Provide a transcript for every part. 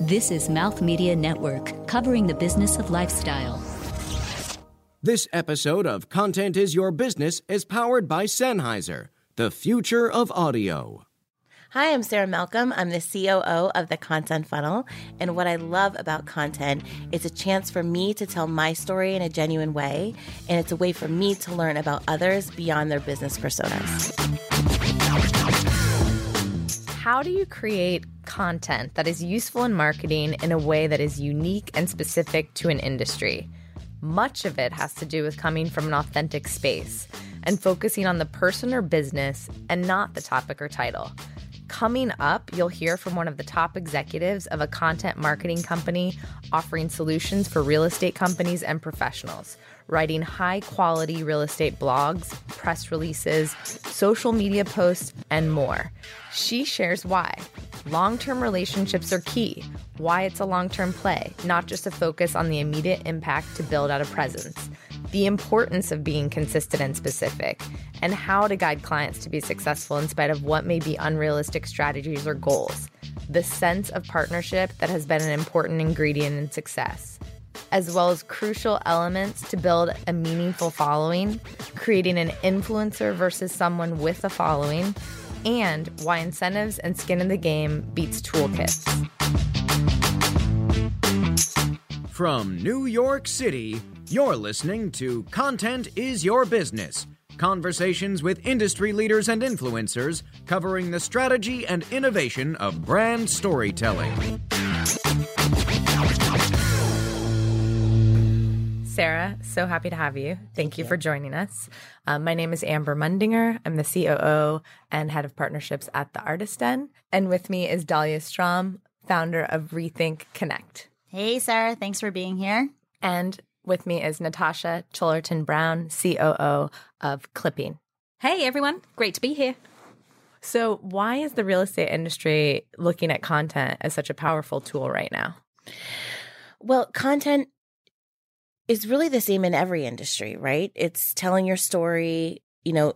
This is Mouth Media Network, covering the business of lifestyle. This episode of Content is Your Business is powered by Sennheiser, the future of audio. Hi, I'm Sarah Malcolm. I'm the COO of the Content Funnel. And what I love about content is a chance for me to tell my story in a genuine way. And it's a way for me to learn about others beyond their business personas. How do you create content that is useful in marketing in a way that is unique and specific to an industry? Much of it has to do with coming from an authentic space and focusing on the person or business and not the topic or title. Coming up, you'll hear from one of the top executives of a content marketing company offering solutions for real estate companies and professionals, writing high quality real estate blogs, press releases, social media posts, and more. She shares why. Long term relationships are key, why it's a long term play, not just a focus on the immediate impact to build out a presence the importance of being consistent and specific, and how to guide clients to be successful in spite of what may be unrealistic strategies or goals. The sense of partnership that has been an important ingredient in success, as well as crucial elements to build a meaningful following, creating an influencer versus someone with a following, and why incentives and skin in the game beats toolkits. From New York City, you're listening to Content is Your Business conversations with industry leaders and influencers covering the strategy and innovation of brand storytelling. Sarah, so happy to have you. Thank, Thank you, you, for joining us. Um, my name is Amber Mundinger. I'm the COO and head of partnerships at the Artists Den. And with me is Dalia Strum, founder of Rethink Connect. Hey, Sarah. Thanks for being here. And with me is Natasha Cholerton Brown, COO of Clippn. Hey, everyone. Great to be here. So, why is the real estate industry looking at content as such a powerful tool right now? Well, content is really the same in every industry, right? It's telling your story, you know,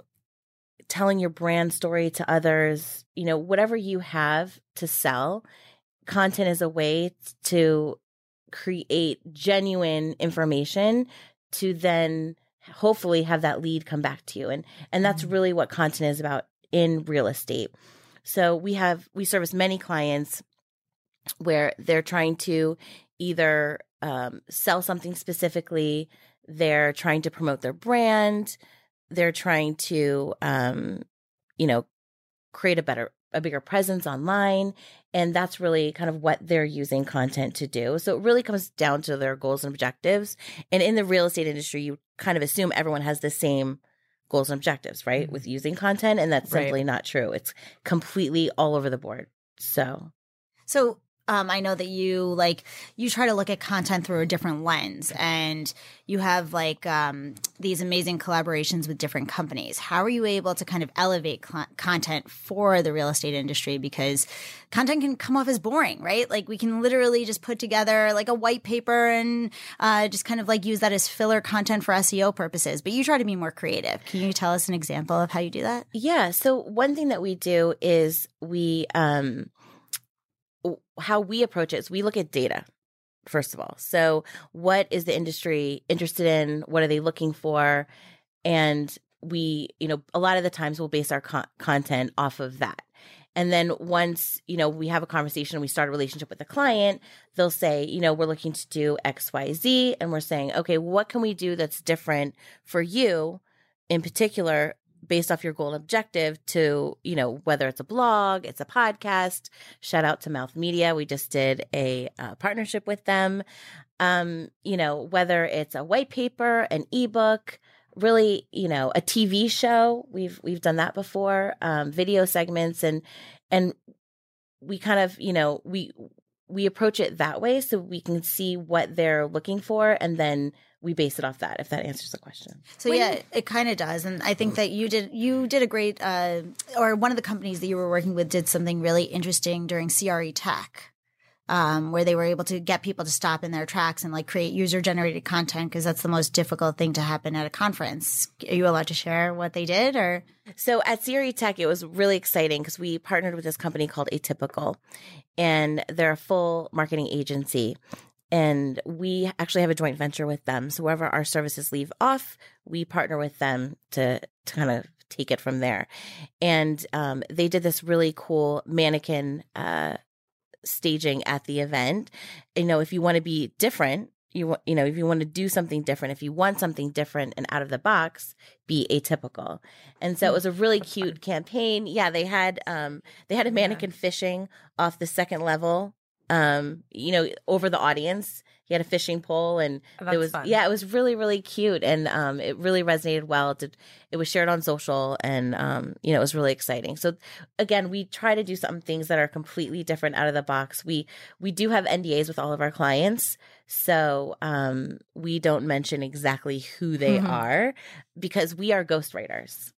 telling your brand story to others, you know, whatever you have to sell. Content is a way to create genuine information to then hopefully have that lead come back to you and and that's mm-hmm. really what content is about in real estate so we have we service many clients where they're trying to either um, sell something specifically. They're trying to promote their brand. They're trying to um, you know create a better a bigger presence online and that's really kind of what they're using content to do. So it really comes down to their goals and objectives. And in the real estate industry you kind of assume everyone has the same goals and objectives right mm-hmm. with using content and that's simply right. not true. It's completely all over the board. So so um, I know that you like you try to look at content through a different lens, and you have like um, these amazing collaborations with different companies. How are you able to kind of elevate cl- content for the real estate industry? Because content can come off as boring, right? Like we can literally just put together like a white paper and uh, just kind of like use that as filler content for SEO purposes. But you try to be more creative. Can you tell us an example of how you do that? Yeah. So one thing that we do is we um, how we approach it is we look at data first of all. So, what is the industry interested in? What are they looking for? And we, you know, a lot of the times we'll base our content off of that. And then once, you know, we have a conversation, and we start a relationship with the client, they'll say, you know, we're looking to do XYZ. And we're saying, okay, what can we do that's different for you in particular based off your goal and objective to, you know, whether it's a blog, it's a podcast. Shout out to Mouth Media. We just did a uh, partnership with them. Um, you know, whether it's a white paper, an ebook, really, you know, a TV show. We've we've done that before. Um, video segments and and we kind of, you know, we we approach it that way so we can see what they're looking for and then we base it off that if that answers the question so when yeah it kind of does and i think that you did you did a great uh, or one of the companies that you were working with did something really interesting during cre tech um, where they were able to get people to stop in their tracks and like create user generated content because that's the most difficult thing to happen at a conference. Are you allowed to share what they did or? So at CRE Tech, it was really exciting because we partnered with this company called Atypical, and they're a full marketing agency. And we actually have a joint venture with them. So wherever our services leave off, we partner with them to, to kind of take it from there. And um, they did this really cool mannequin uh, staging at the event. You know, if you want to be different, you want, you know, if you want to do something different, if you want something different and out of the box, be atypical. And so it was a really cute campaign. Yeah, they had um they had a mannequin fishing off the second level um you know over the audience. He had a fishing pole and it was fun. yeah it was really really cute. And um it really resonated well. It, did, it was shared on social and um you know it was really exciting. So again we try to do some things that are completely different out of the box. We we do have ndas with all of our clients. So um we don't mention exactly who they Mhm. are because we are ghostwriters.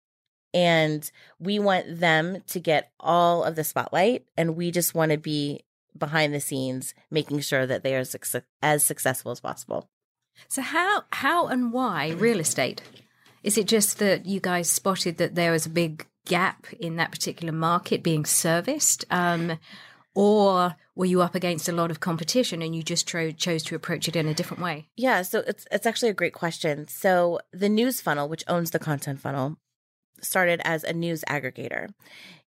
And we want them to get all of the spotlight and we just want to be behind the scenes making sure that they are suc- as successful as possible So how how and why real estate? Is it just that you guys spotted that there was a big gap in that particular market being serviced, um, or were you up against a lot of competition and you just tro- chose to approach it in a different way? yeah so it's it's actually a great question so the news funnel which owns the content funnel started as a news aggregator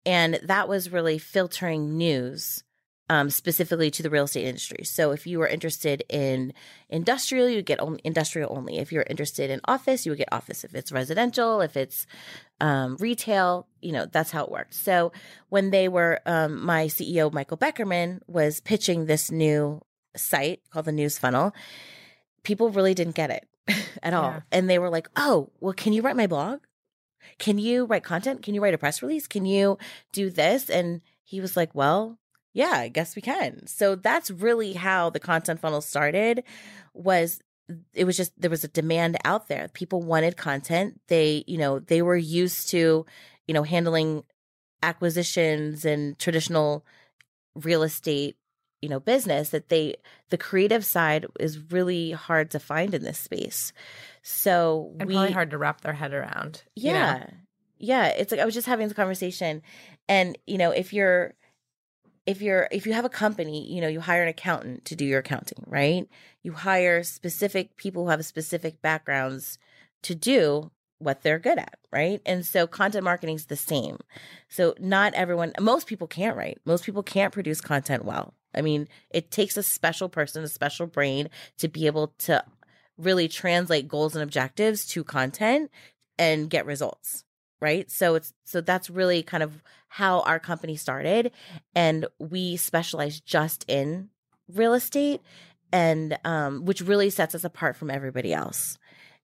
and that was really filtering news um, specifically to the real estate industry. So if you are interested in industrial, you get only industrial only. If you're interested in office, you would get office. If it's residential, if it's um, retail, you know, that's how it worked. So when they were, um, my CEO, Michael Beckerman, was pitching this new site called the News Funnel, people really didn't get it at all. Yeah. And they were like, oh, well, can you write my blog? Can you write content? Can you write a press release? Can you do this? And he was like, well, yeah, I guess we can. So that's really how the content funnel started was it was just there was a demand out there. People wanted content. They, you know, they were used to, you know, handling acquisitions and traditional real estate, you know, business that they the creative side is really hard to find in this space. So and we probably hard to wrap their head around. you know? yeah. Yeah. It's like I was just having this conversation. And, you know, if you're if you're if you have a company, you know, you hire an accountant to do your accounting, right? You hire specific people who have specific backgrounds to do what they're good at, right? And so content marketing is the same. So not everyone most people can't write. Most people can't produce content well. I mean, it takes a special person, a special brain to be able to really translate goals and objectives to content and get results right? So it's so that's really kind of how our company started and we specialize just in real estate and um which really sets us apart from everybody else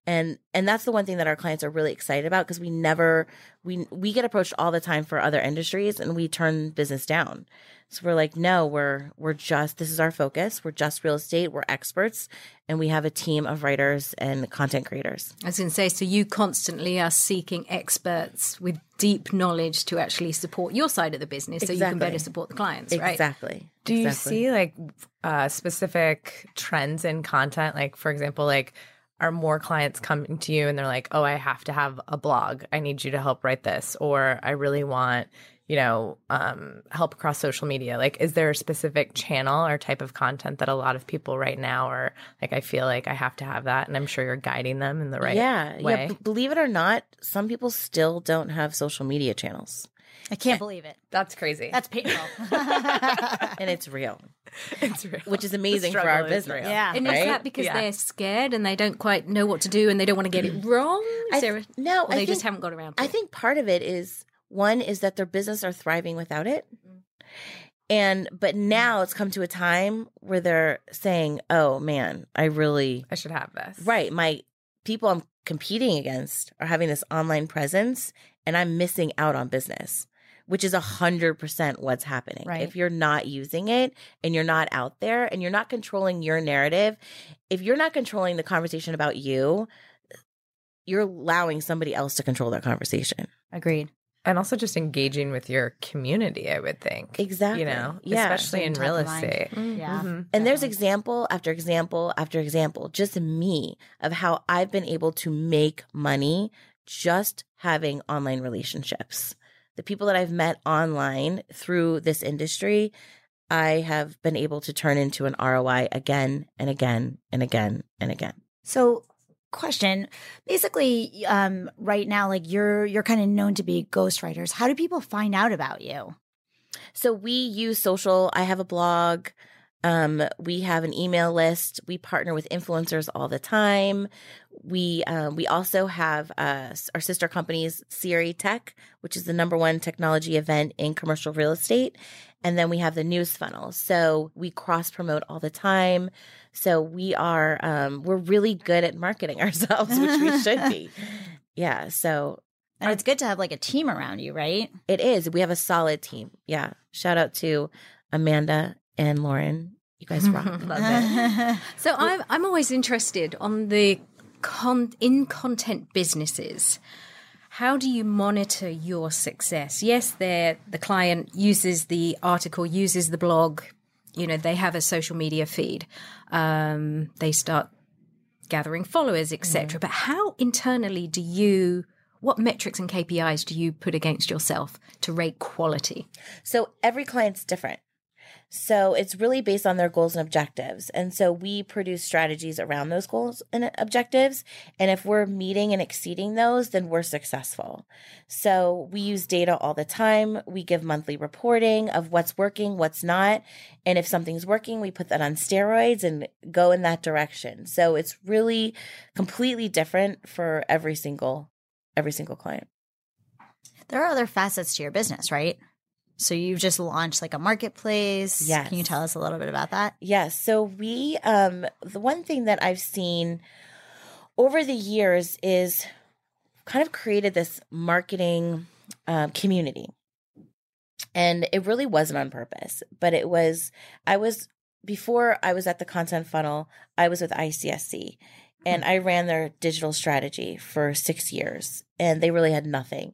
and and that's the one thing that our clients are really excited about because we never we we get approached all the time for other industries and we turn business down. So we're like no we're we're just this is our focus. We're just real estate. We're experts. And we have a team of writers and content creators. I was going to say, so you constantly are seeking experts with deep knowledge to actually support your side of the business so you can better support the clients, right? exactly. Do you Exactly. see like uh, specific trends in content? Like, for example, like are more clients coming to you and they're like, "Oh, I have to have a blog. I need you to help write this," or "I really want." You know, um, help across social media. Like, is there a specific channel or type of content that a lot of people right now are like? I feel like I have to have that, and I'm sure you're guiding them in the right yeah way. yeah b- believe it or not some people still don't have social media channels I can't eh, believe it. That's crazy. That's painful. and it's real it's real. which is amazing for our business real. yeah. And Right? is that because Yeah. they're scared and they don't quite know what to do and they don't want to get it mm. wrong? Is I there th- a- no or I they think, just haven't got around to I it? think part of it is one is that their business are thriving without it mm-hmm. and but mm-hmm. now it's come to a time where they're saying oh man i really I should have this. right my people i'm competing against are having this online presence and i'm missing out on business which is a hundred percent what's happening Right. if you're not using it and you're not out there and you're not controlling your narrative if you're not controlling the conversation about you you're allowing somebody else to control that conversation Agreed. And also just engaging with your community, I would think. Exactly. You know, Yeah. especially in real of mind. estate. Mm-hmm. Yeah. Mm-hmm. And there's example after example after example, just me of how I've been able to make money just having online relationships. The people that I've met online through this industry, I have been able to turn into an ROI again and again and again and again. So, question: Basically, um, right now, like you're you're kind of known to be ghostwriters. How do people find out about you? So we use social. I have a blog. Um, we have an email list. We partner with influencers all the time. We um, we also have uh, our sister companies, CRE Tech, which is the number one technology event in commercial real estate, and then we have the news funnel. So we cross promote all the time. So we are um, we're really good at marketing ourselves, which we should be. Yeah. So And it's good to have like a team around you, right? it is. We have a solid team. Yeah. Shout out to Amanda and Lauren. You guys rock. Love it. So I'm I'm always interested on the con in content businesses. How do you monitor your success? Yes, they the client uses the article, uses the blog. You know, they have a social media feed. Um, they start gathering followers, etc. But how internally do you? What metrics and KPIs do you put against yourself to rate quality? So every client's different. So it's really based on their goals and objectives. And so we produce strategies around those goals and objectives. And if we're meeting and exceeding those, then we're successful. So we use data all the time. We give monthly reporting of what's working, what's not. And if something's working, we put that on steroids and go in that direction. So it's really completely different for every single every single client. There are other facets to your business, right? So you've just launched like a marketplace. Yes. Can you tell us a little bit about that? Yes. So we um the one thing that I've seen over the years is kind of created this marketing um, community. And it really wasn't on purpose, but it was I was before I was at the content funnel, I was with ICSC and I ran their digital strategy for 6 years and they really had nothing.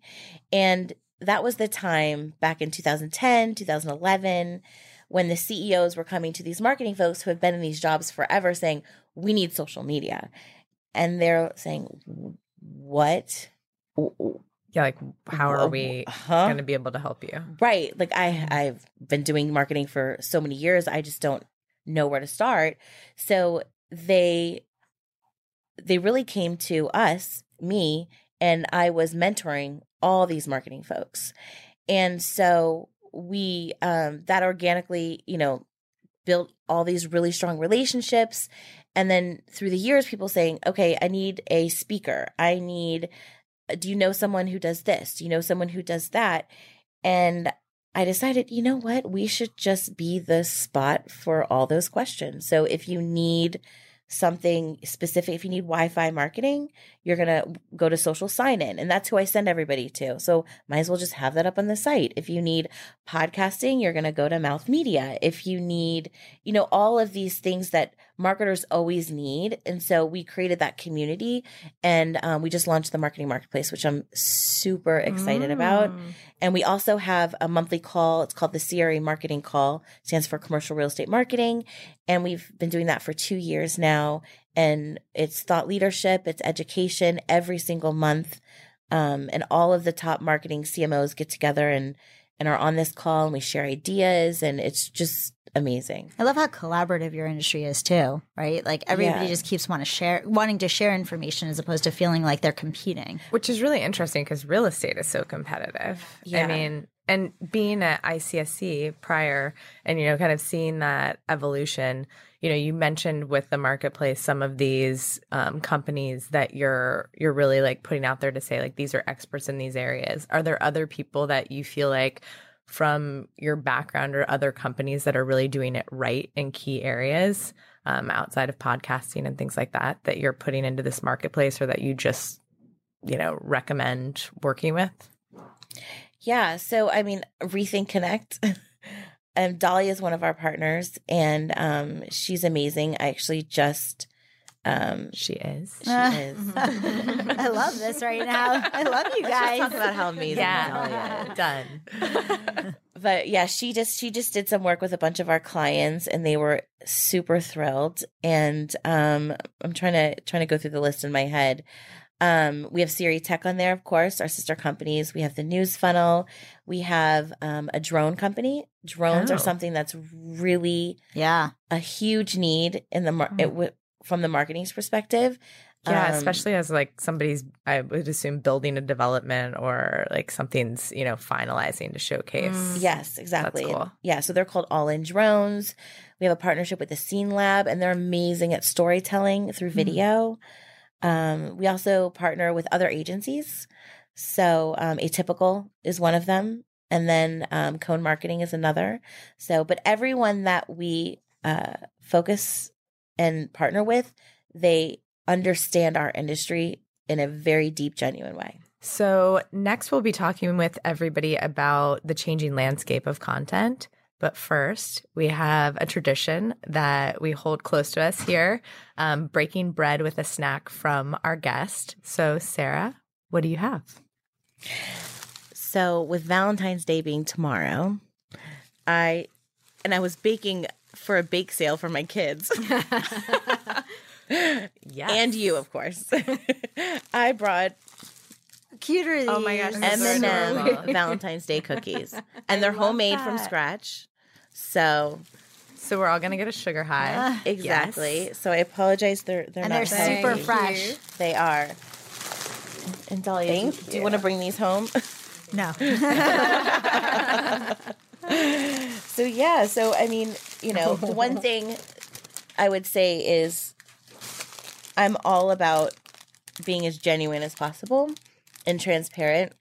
And that was the time back in 2010, 2011 when the CEOs were coming to these marketing folks who have been in these jobs forever saying, we need social media. And they're saying, what? Yeah, like how are we Huh? going to be able to help you? Right. Like I mm-hmm. I've been doing marketing for so many years. I just don't know where to start. So they they really came to us, me, and I was mentoring all these marketing folks. And so we um that organically, you know, built all these really strong relationships and then through the years people saying, "Okay, I need a speaker. I need do you know someone who does this? Do you know someone who does that?" And I decided, you know what? We should just be the spot for all those questions. So if you need something specific, if you need Wi Fi marketing, you're going to go to social sign in. And that's who I send everybody to. So might as well just have that up on the site. If you need podcasting, you're going to go to Mouth Media. If you need, you know, all of these things that marketers always need. And so we created that community and um, we just launched the marketing marketplace, which I'm super excited about. And we also have a monthly call. It's called the CRE Marketing Call, stands for Commercial Real Estate Marketing. And we've been doing that for two years now. And it's thought leadership, it's education every single month. Um, and all of the top marketing CMOs get together and, and are on this call and we share ideas. And it's just amazing. I love how collaborative your industry is too, right? Like everybody Yeah. just keeps want to share, wanting to share information as opposed to feeling like they're competing. Which is really interesting because real estate is so competitive. Yeah. I mean, and being at ICSC prior and, you know, kind of seeing that evolution, you know, you mentioned with the marketplace some of these um, companies that you're you're really like putting out there to say like these are experts in these areas. Are there other people that you feel like from your background or other companies that are really doing it right in key areas um, outside of podcasting and things like that that you're putting into this marketplace or that you just you know recommend working with Yeah. So, I mean, Rethink Connect. um, Dolly is one of our partners, and um, she's amazing. I actually just um, She is. she is. I love this right now. I love you Let's just guys. talk about how amazing Yeah. Natalia is. Done. but yeah, she just she just did some work with a bunch of our clients, and they were super thrilled. And um, I'm trying to trying to go through the list in my head. Um, we have CRE Tech on there, of course, our sister companies. We have the News Funnel. We have um, a drone company. Drones Oh. are something that's really yeah. a huge need in the mar- it w- from the marketing's perspective. Yeah, Um, especially as like somebody's, I would assume, building a development or like something's, you know, finalizing to showcase. Yes, exactly. cool. Yeah, so they're called All In Drones. We have a partnership with the Scene Lab, and they're amazing at storytelling through video. Um, we also partner with other agencies. So um, Atypical is one of them, and then um, Cone Marketing is another. So, but everyone that we uh, focus and partner with, they understand our industry in a very deep, genuine way. So, next we'll be talking with everybody about the changing landscape of content. But first, we have a tradition that we hold close to us here um, breaking bread with a snack from our guest. So, Sarah, what do you have? So with Valentine's Day being tomorrow, I and I was baking for a bake sale for my kids Yes. and you, of course. I brought Cuter are Oh my gosh, these. this is M and adorable. M Valentine's Day cookies, and they're homemade from scratch. So So, we're all going to get a sugar high. Ah. exactly. So I apologize. They're they're and not they're healthy. super fresh. They are. And Dalia, do you, do you want to bring these home? No. So yeah, so I mean, you know, the one thing I would say is I'm all about being as genuine as possible and transparent.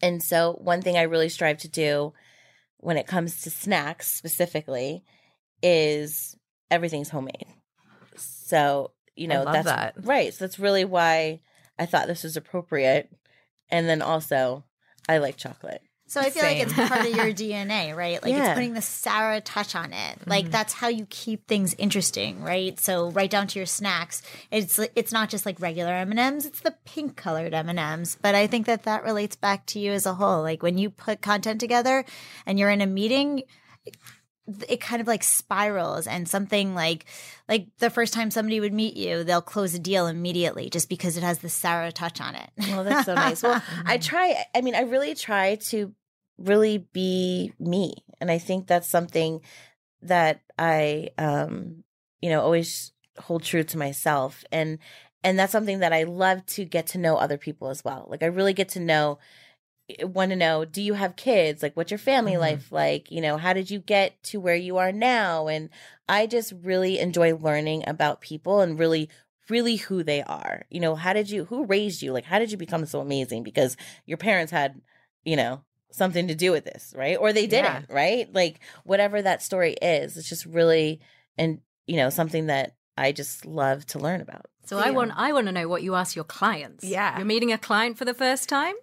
And so one thing I really strive to do when it comes to snacks specifically is everything's homemade. So, you know, that's that. right. So that's really why I thought this was appropriate. And then also I like chocolate. So I feel like it's part of your DNA, right? Like Yeah. it's putting the sour touch on it. Like mm-hmm. that's how you keep things interesting, right? So right down to your snacks, it's it's not just like regular M and M's; it's the pink colored M and M's. But I think that that relates back to you as a whole. Like when you put content together and you're in a meeting. It kind of like spirals, and something like, like the first time somebody would meet you, they'll close a deal immediately just because it has the sour touch on it. Well, that's so nice. Well, I try, I mean, I really try to really be me. And I think that's something that I, um, you know, always hold true to myself. And, and that's something that I love to get to know other people as well. Like I really get to know, want to know, do you have kids? Like what's your family Mhm. life like? You know, how did you get to where you are now? And I just really enjoy learning about people and really really who they are. You know, how did you who raised you? Like how did you become so amazing because your parents had, you know, something to do with this, right? Or they didn't, right? Like whatever that story is, it's just really and you know, something that I just love to learn about. So I want I want to know what you ask your clients. Yeah. you're meeting a client for the first time.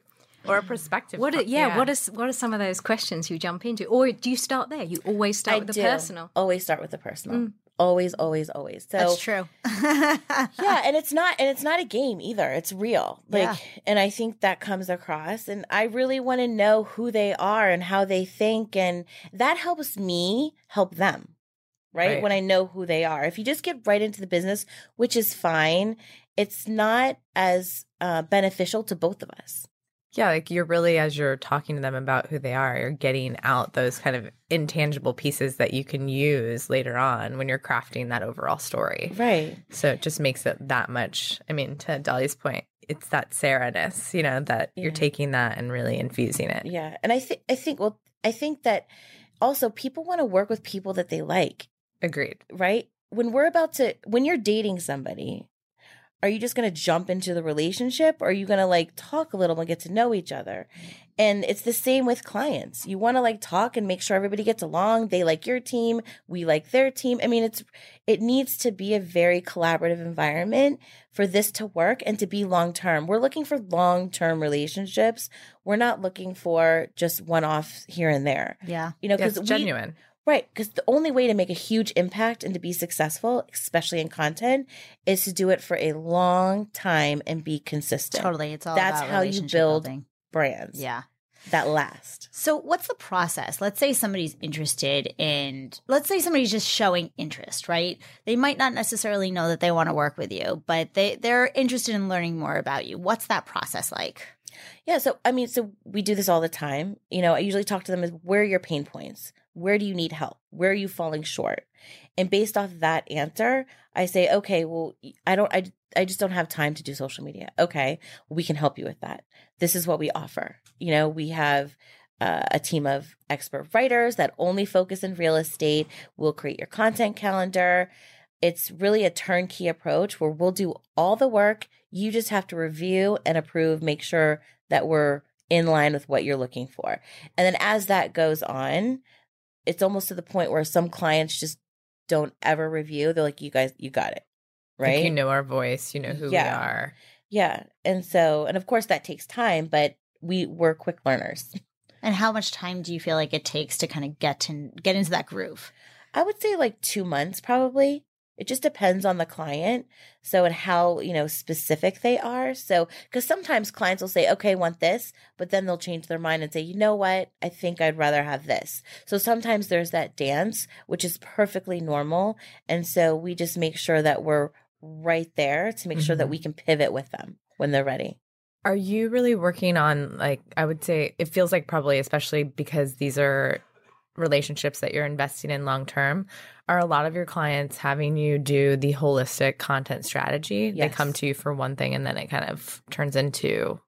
Or a perspective. What? Are, co- yeah, What is what are some of those questions you jump into, or do you start there? You always start I with the do personal. always start with the personal. Mm. Always, always, always. So That's true. yeah and it's not and it's not a game either it's real like Yeah. and i think that comes across and i really want to know who they are and how they think and that helps me help them right? Right. when i know who they are if you just get right into the business which is fine it's not as uh, beneficial to both of us Yeah, like you're really, as you're talking to them about who they are, you're getting out those kind of intangible pieces that you can use later on when you're crafting that overall story. right So it just makes it that much. I mean, to Dolly's point, it's that Sarah-ness, you know, that you're taking that and really infusing it. yeah and i think i think well i think that also people want to work with people that they like Agreed. right? When we're about to, when you're dating somebody, are you just going to jump into the relationship or are you going to like talk a little and get to know each other? And it's the same with clients. You want to like talk and make sure everybody gets along. They like your team, we like their team. I mean, it's, it needs to be a very collaborative environment for this to work and to be long term. We're looking for long term relationships. We're not looking for just one off here and there. yeah. You know, because it's genuine. Right. Because the only way to make a huge impact and to be successful, especially in content, is to do it for a long time and be consistent. Totally. It's all That's how you build building. brands Yeah. that last. So, what's the process? Let's say somebody's interested in, let's say somebody's just showing interest, right? They might not necessarily know that they want to work with you, but they, they're interested in learning more about you. What's that process like? Yeah. So, I mean, so we do this all the time. You know, I usually talk to them as where are your pain points? Where do you need help? Where are you falling short? And based off that answer, I say, okay, well, I don't, I, I just don't have time to do social media. Okay, we can help you with that. This is what we offer. You know, we have uh, a team of expert writers that only focus in real estate. We'll create your content calendar. It's really a turnkey approach where we'll do all the work. You just have to review and approve, make sure that we're in line with what you're looking for. And then as that goes on, it's almost to the point where some clients just don't ever review. They're like, you guys, you got it. Right. Like you know our voice, you know who Yeah. we are. Yeah. And so, and of course that takes time, but we we're quick learners. And how much time do you feel like it takes to kind of get to get into that groove? I would say like 2 months probably. It just depends on the client. So and how, you know, specific they are. So cuz sometimes clients will say, "Okay, want this," but then they'll change their mind and say, "You know what? I think I'd rather have this." So sometimes there's that dance, which is perfectly normal, and so we just make sure that we're right there to make sure that we mm-hmm. can pivot with them when they're ready. Are you really working on like I would say it feels like probably especially because these are relationships that you're investing in long term are a lot of your clients having you do the holistic content strategy they come to you for one thing and then it kind of turns into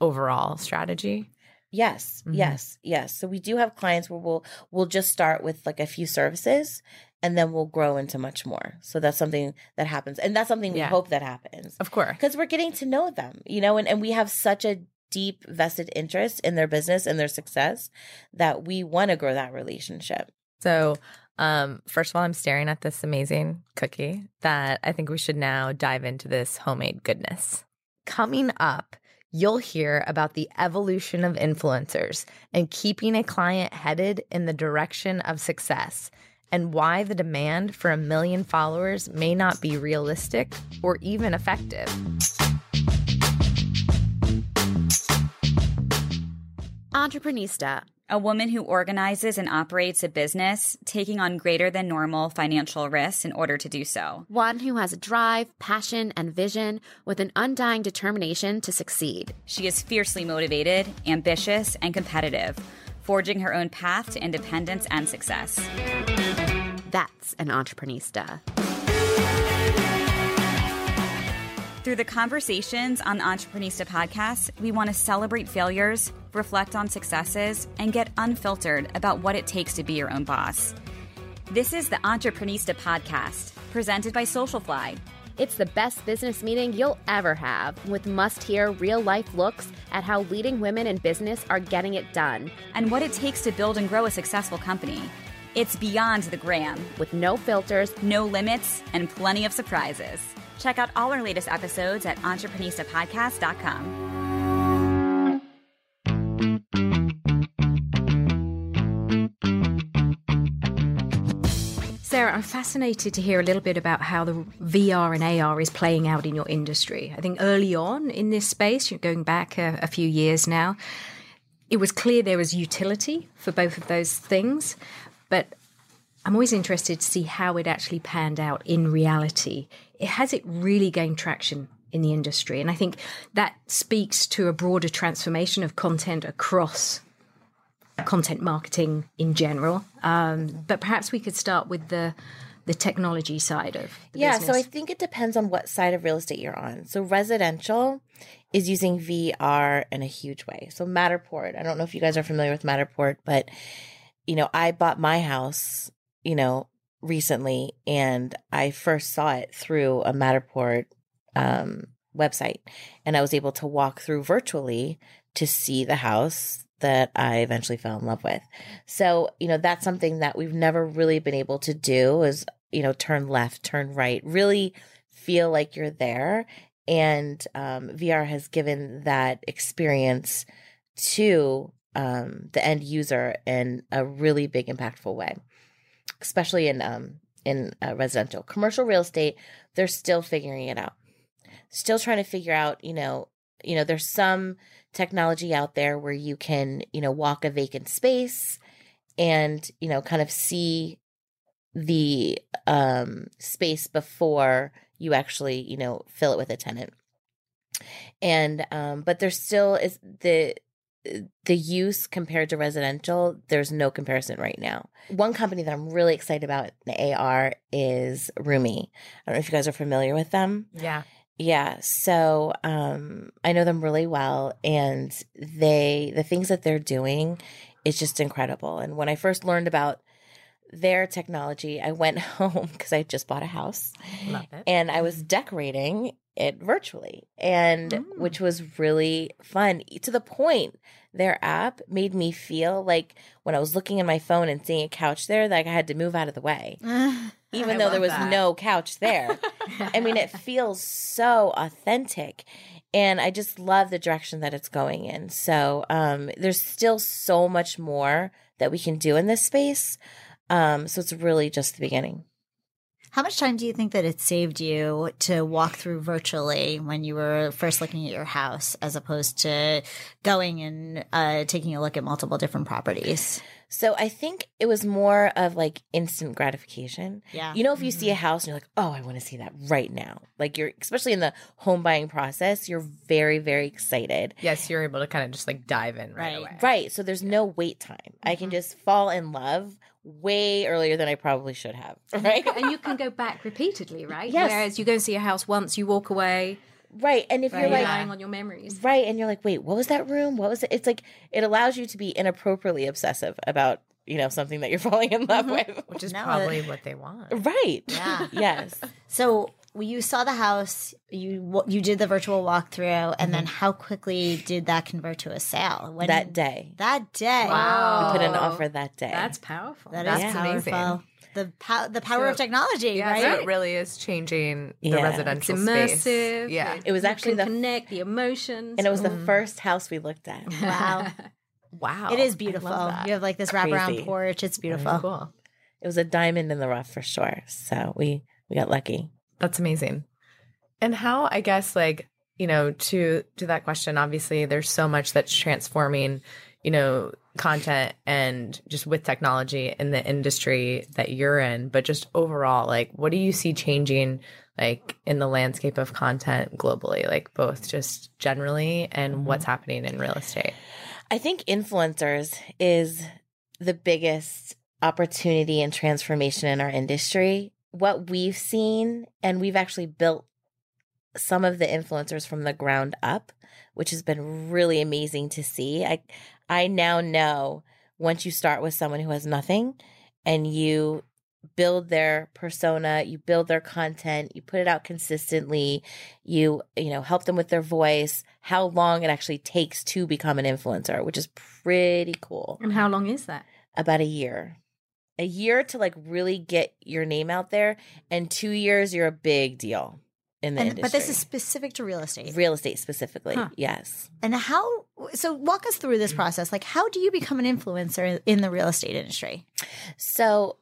overall strategy Yes, Mhm. yes, yes. So we do have clients where we'll we'll just start with like a few services and then we'll grow into much more. So that's something that happens. And that's something we Yeah. hope that happens. of course Because we're getting to know them, you know, and, and we have such a deep vested interest in their business and their success that we want to grow that relationship. So, um, first of all, I'm staring at this amazing cookie that I think we should now dive into this homemade goodness. Coming up, you'll hear about the evolution of influencers and keeping a client headed in the direction of success, and why the demand for a million followers may not be realistic or even effective. Entreprenista. A woman who organizes and operates a business, taking on greater than normal financial risks in order to do so. One who has a drive, passion, and vision with an undying determination to succeed. She is fiercely motivated, ambitious, and competitive, forging her own path to independence and success. That's an entreprenista. Through the conversations on the Entreprenista podcast, we want to celebrate failures, reflect on successes, and get unfiltered about what it takes to be your own boss. This is the Entreprenista podcast, presented by Socialfly. It's the best business meeting you'll ever have with must hear real life looks at how leading women in business are getting it done and what it takes to build and grow a successful company. It's beyond the gram, with no filters. no limits, and plenty of surprises. Check out all our latest episodes at entreprenistapodcast.com. Sarah, I'm fascinated to hear a little bit about how the VR and AR is playing out in your industry. I think early on in this space, you're going back a, a few years now, it was clear there was utility for both of those things, but I'm always interested to see how it actually panned out in reality. It, has it really gained traction in the industry? And I think that speaks to a broader transformation of content across content marketing in general. Um, but perhaps we could start with the the technology side of the yeah, business. so I think it depends on what side of real estate you're on. So residential is using VR in a huge way. So Matterport, I don't know if you guys are familiar with Matterport, but you know, I bought my house, you know, recently and I first saw it through a Matterport um website and I was able to walk through virtually to see the house that I eventually fell in love with. So, you know, that's something that we've never really been able to do is, you know, turn left, turn right, really feel like you're there. And um, VR has given that experience to um, the end user in a really big, impactful way. especially in um in uh, residential commercial real estate they're still figuring it out still trying to figure out you know you know there's some technology out there where you can you know walk a vacant space and you know kind of see the um space before you actually you know fill it with a tenant. And um but there still is the the use compared to residential there's no comparison right now. One company that i'm really excited about in ar is roomy i don't know if you guys are familiar with them. Yeah. Yeah so um i know them really well and they the things that they're doing is just incredible and when i first learned about their technology i went home because i just bought a house and I was decorating it virtually, and which was really fun to the point their app made me feel like when I was looking at my phone and seeing a couch there, like I had to move out of the way, even though there was no couch there. I mean, it feels so authentic. And I just love the direction that it's going in. So um, there's still so much more that we can do in this space. Um, so it's really just the beginning. How much time do you think that it saved you to walk through virtually when you were first looking at your house as opposed to going and uh, taking a look at multiple different properties? So I think it was more of like instant gratification. Yeah. You know, if you see a mm-hmm. house and you're like, oh, I want to see that right now. Like you're, especially in the home buying process, you're very, very excited. Yes, you're able to kind of just like dive in right, Right. away. Right. So there's no wait time. I can mm-hmm. just fall in love way earlier than I probably should have. Right. and you can go back repeatedly, right? Yes. Whereas you go and see a house once, you walk away, right. And if you're you're like, relying on your memories. right. And you're like, wait, what was that room? What was it? It's like, it allows you to be inappropriately obsessive about, you know, something that you're falling in love mm-hmm. with. Which is No, probably what they want. Right. Yeah. yes. So you saw the house, you you did the virtual walkthrough, and then mm-hmm. how quickly did that convert to a sale? When That day. That day. Wow. We put an offer that day. That's powerful. That is That's powerful. amazing. The pow- the power of technology, Yeah, right? so it really is changing the Yeah. it's residential immersive. space. Yeah. It was you actually can the connect the emotions. and it was the Mm. first house we looked at. Wow. Wow. It is beautiful. You have like this Crazy. wraparound porch. It's beautiful. Cool. It was a diamond in the rough for sure. So we we got lucky. That's amazing. And how I guess like, you know, to to that question, obviously there's so much that's transforming, you know, content and just with technology in the industry that you're in, but just overall, like what do you see changing like in the landscape of content globally, like both just generally and mm-hmm. what's happening in real estate? I think influencers is the biggest opportunity and transformation in our industry. What we've seen, and we've actually built some of the influencers from the ground up, which has been really amazing to see. I I now know once you start with someone who has nothing and you build their persona, you build their content, you put it out consistently, you you know, help them with their voice, how long it actually takes to become an influencer, which is pretty cool. and how long is that? About a year. A year to like really get your name out there and 2 years you're a big deal in the And, industry. but this is specific to real estate. real estate specifically. Huh. Yes. And how? So walk us through this process. Like, how do you become an influencer in the real estate industry? So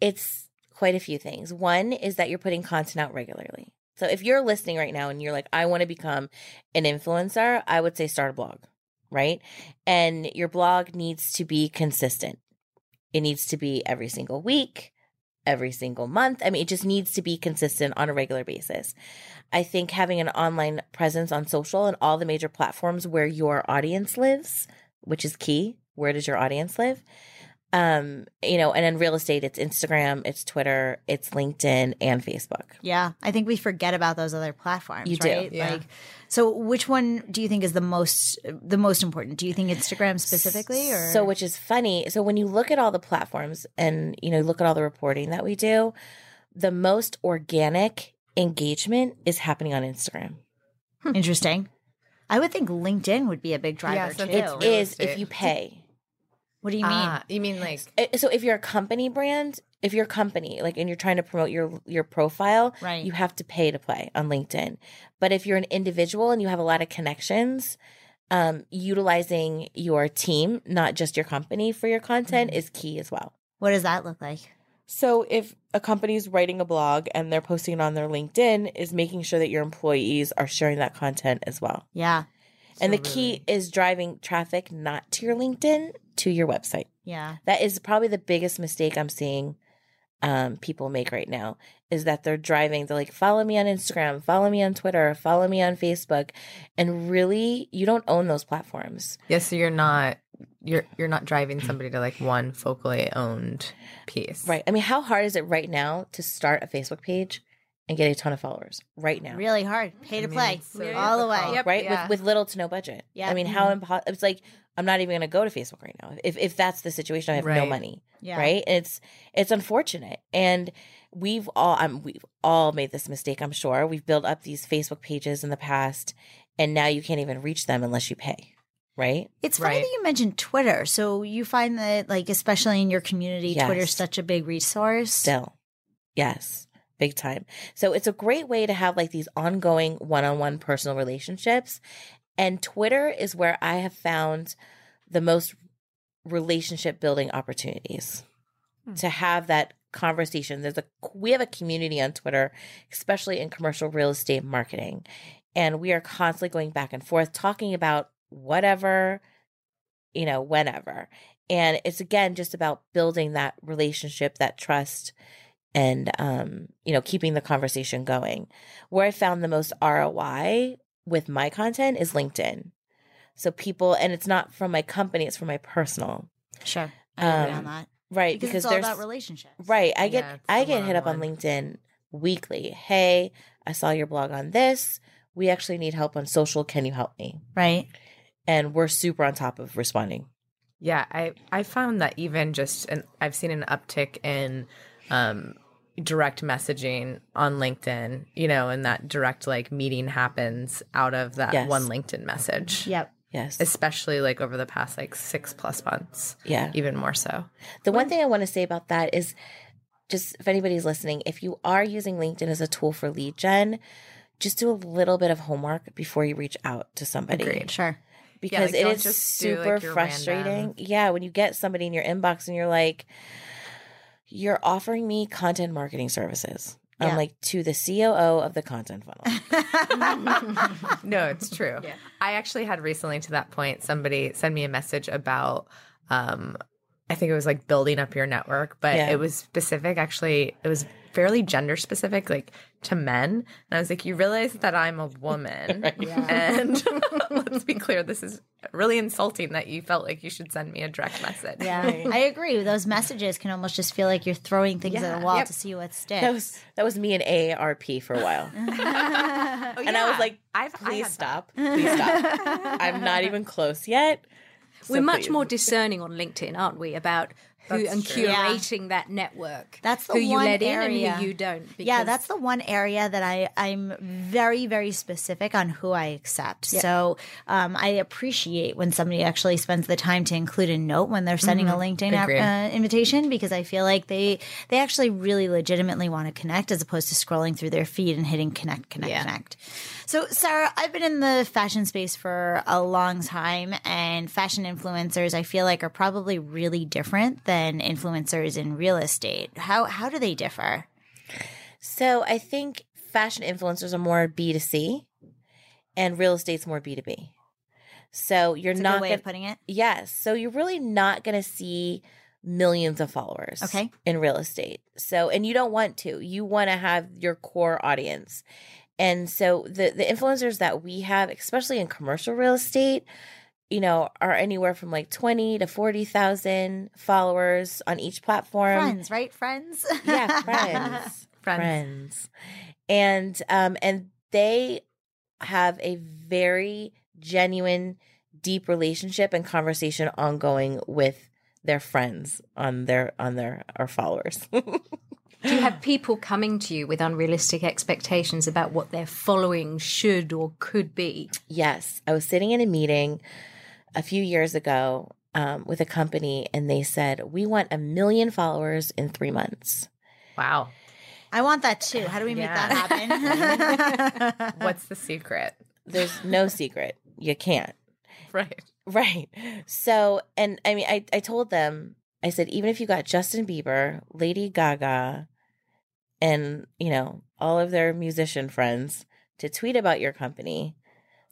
it's quite a few things. One is that you're putting content out regularly. So if you're listening right now and you're like, I want to become an influencer, I would say start a blog, right? And your blog needs to be consistent. It needs to be every single week, every single month. I mean, it just needs to be consistent on a regular basis. I think having an online presence on social and all the major platforms where your audience lives, which is key. Where does your audience live? um you know and in real estate it's instagram it's twitter it's linkedin and facebook Yeah, I think we forget about those other platforms. You do, yeah. Like, so which one do you think is the most the most important? Do you think Instagram specifically, or so which is funny so when you look at all the platforms and you know look at all the reporting that we do the most organic engagement is happening on instagram interesting? I would think LinkedIn would be a big driver Yeah, since too. it's it real if you pay what do you mean? Ah, you mean like Uh, so if you're a company brand if you're a company like and you're trying to promote your your profile Right. you have to pay to play on linkedin but if you're an individual and you have a lot of connections um utilizing your team not just your company for your content is key as well What does that look like? So if a company's writing a blog and they're posting it on their LinkedIn, is making sure that your employees are sharing that content as well. Yeah. and the key is driving traffic not to your LinkedIn to your website. Yeah. That is probably the biggest mistake I'm seeing um, people make right now is that they're driving, they're like, follow me on Instagram, follow me on Twitter, follow me on Facebook. And really, you don't own those platforms. Yes, so you're not you're you're not driving somebody to like one focally owned piece. Right. I mean, how hard is it right now to start a Facebook page and get a ton of followers right now? Really hard. Pay to mean, play it's so all the way. Yep. right? Yeah. With with little to no budget. Yeah. I mean, how impo- it's like I'm not even going to go to Facebook right now. If if that's the situation, I have no money. Yeah. Right? It's it's unfortunate, and we've all um, we've all made this mistake. I'm sure we've built up these Facebook pages in the past, and now you can't even reach them unless you pay. Right? It's funny Right. that you mentioned Twitter. So you find that, like, especially in your community, Yes. Twitter's such a big resource. Still, yes, big time. So it's a great way to have like these ongoing one-on-one personal relationships, and Twitter is where I have found the most relationship building opportunities hmm. to have that conversation. There's a we have a community on Twitter, especially in commercial real estate marketing, and we are constantly going back and forth talking about whatever, you know, whenever. And it's again just about building that relationship, that trust, and um, you know, keeping the conversation going. Where I found the most ROI with my content is LinkedIn. So people, and it's not from my company; it's from my personal. Sure. I agree Um, on that. Right, Because, it's all there's about relationships. Right. I get Yeah, I get hit up on one-on-one. LinkedIn weekly. Hey, I saw your blog on this. We actually need help on social. Can you help me? Right. And we're super on top of responding. Yeah, I I found that even just and I've seen an uptick in um direct messaging on LinkedIn, you know, and that direct like meeting happens out of that Yes. one LinkedIn message. Yep. Yes. Especially like over the past like 6 plus months. yeah. Even more so. The one thing I want to say about that is just if anybody's listening, if you are using LinkedIn as a tool for lead gen, just do a little bit of homework before you reach out to somebody. Agreed. Sure. because like, it don't just do, super like, frustrating. random- Yeah, when you get somebody in your inbox and you're like, you're offering me content marketing services. Yeah. I'm like, to the COO of the content funnel. No, it's true. I actually had recently to that point somebody send me a message about um I think it was like building up your network, but Yeah. it was specific actually it was fairly gender specific like to men. And I was like, you realize that I'm a woman. And let's be clear, this is really insulting that you felt like you should send me a direct message. Yeah. I agree. Those messages can almost just feel like you're throwing things at a wall to see what sticks. that was that was me and AARP for a while. Oh, And I was like, I've, please had that. stop. Please stop. I'm not even close yet. So We're much please. more discerning on LinkedIn, aren't we, about who That's and true. curating that network. That's the who you one let in area. and who you don't. yeah, that's the one area that I I'm very very specific on who I accept. So um, I appreciate when somebody actually spends the time to include a note when they're sending a LinkedIn app, uh, invitation because I feel like they they actually really legitimately want to connect as opposed to scrolling through their feed and hitting connect connect connect. So Sarah, I've been in the fashion space for a long time, and fashion influencers I feel like are probably really different than influencers in real estate. How how do they differ? So I think fashion influencers are more B2C and real estate's more B2B. So you're That's a not good way gonna, of putting it. Yes. So you're really not going to see millions of followers Okay. in real estate. So and you don't want to. You want to have your core audience. And so the the influencers that we have, especially in commercial real estate, you know, are anywhere from like 20 to 40,000 followers on each platform. Friends, right? Friends. Yeah, friends. Friends. friends. And um and they have a very genuine deep relationship and conversation ongoing with their friends on their on their our followers. Do you have people coming to you with unrealistic expectations about what their following should or could be? yes, I was sitting in a meeting a few years ago um, with a company and they said, "We want a million followers in 3 months." Wow. I want that too. How do we make that happen? What's the secret? There's no secret. You can't. Right. Right. So, and I mean, I, I told them, I said, even if you got Justin Bieber, Lady Gaga, and, you know, all of their musician friends to tweet about your company,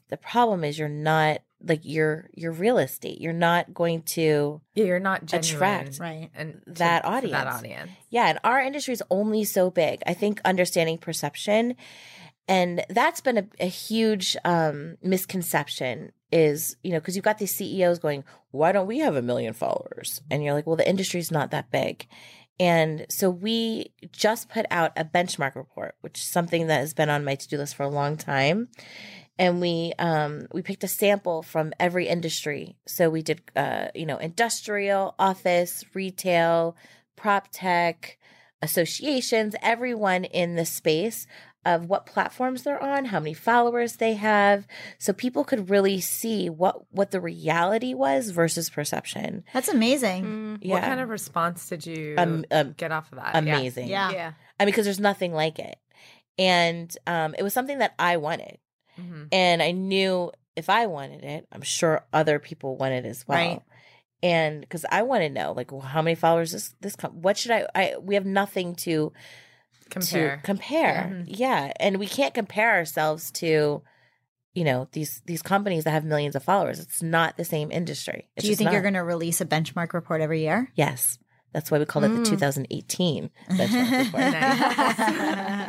the problem is you're not like your your real estate. You're not going to Yeah, you're not genuine, Attract. Right. and to- that for That audience. audience. Yeah, and our industry is only so big. I think understanding perception, and that's been a, a huge um, misconception. Is you know because you've got these CEOs going, why don't we have a million followers? And you're like, well, the industry's not that big. And so we just put out a benchmark report, which is something that has been on my to do list for a long time. And we um, we picked a sample from every industry. So we did uh, you know industrial, office, retail, prop tech, associations, everyone in the space of what platforms they're on, how many followers they have, so people could really see what what the reality was versus perception. That's amazing. Yeah, What kind of response did you Um, um, get off of that? Yeah. amazing. Yeah. Yeah. I mean, because there's nothing like it, and um, it was something that I wanted, Mhm. and I knew if I wanted it, I'm sure other people wanted it as well. Right. And because I want to know, like, well, how many followers this this com- what should I? I we have nothing to Compare. to compare. Yeah. And we can't compare ourselves to, you know, these these companies that have millions of followers. It's not the same industry. It's Do you think you're going to release a benchmark report every year? Yes. That's why we called it the 2018 benchmark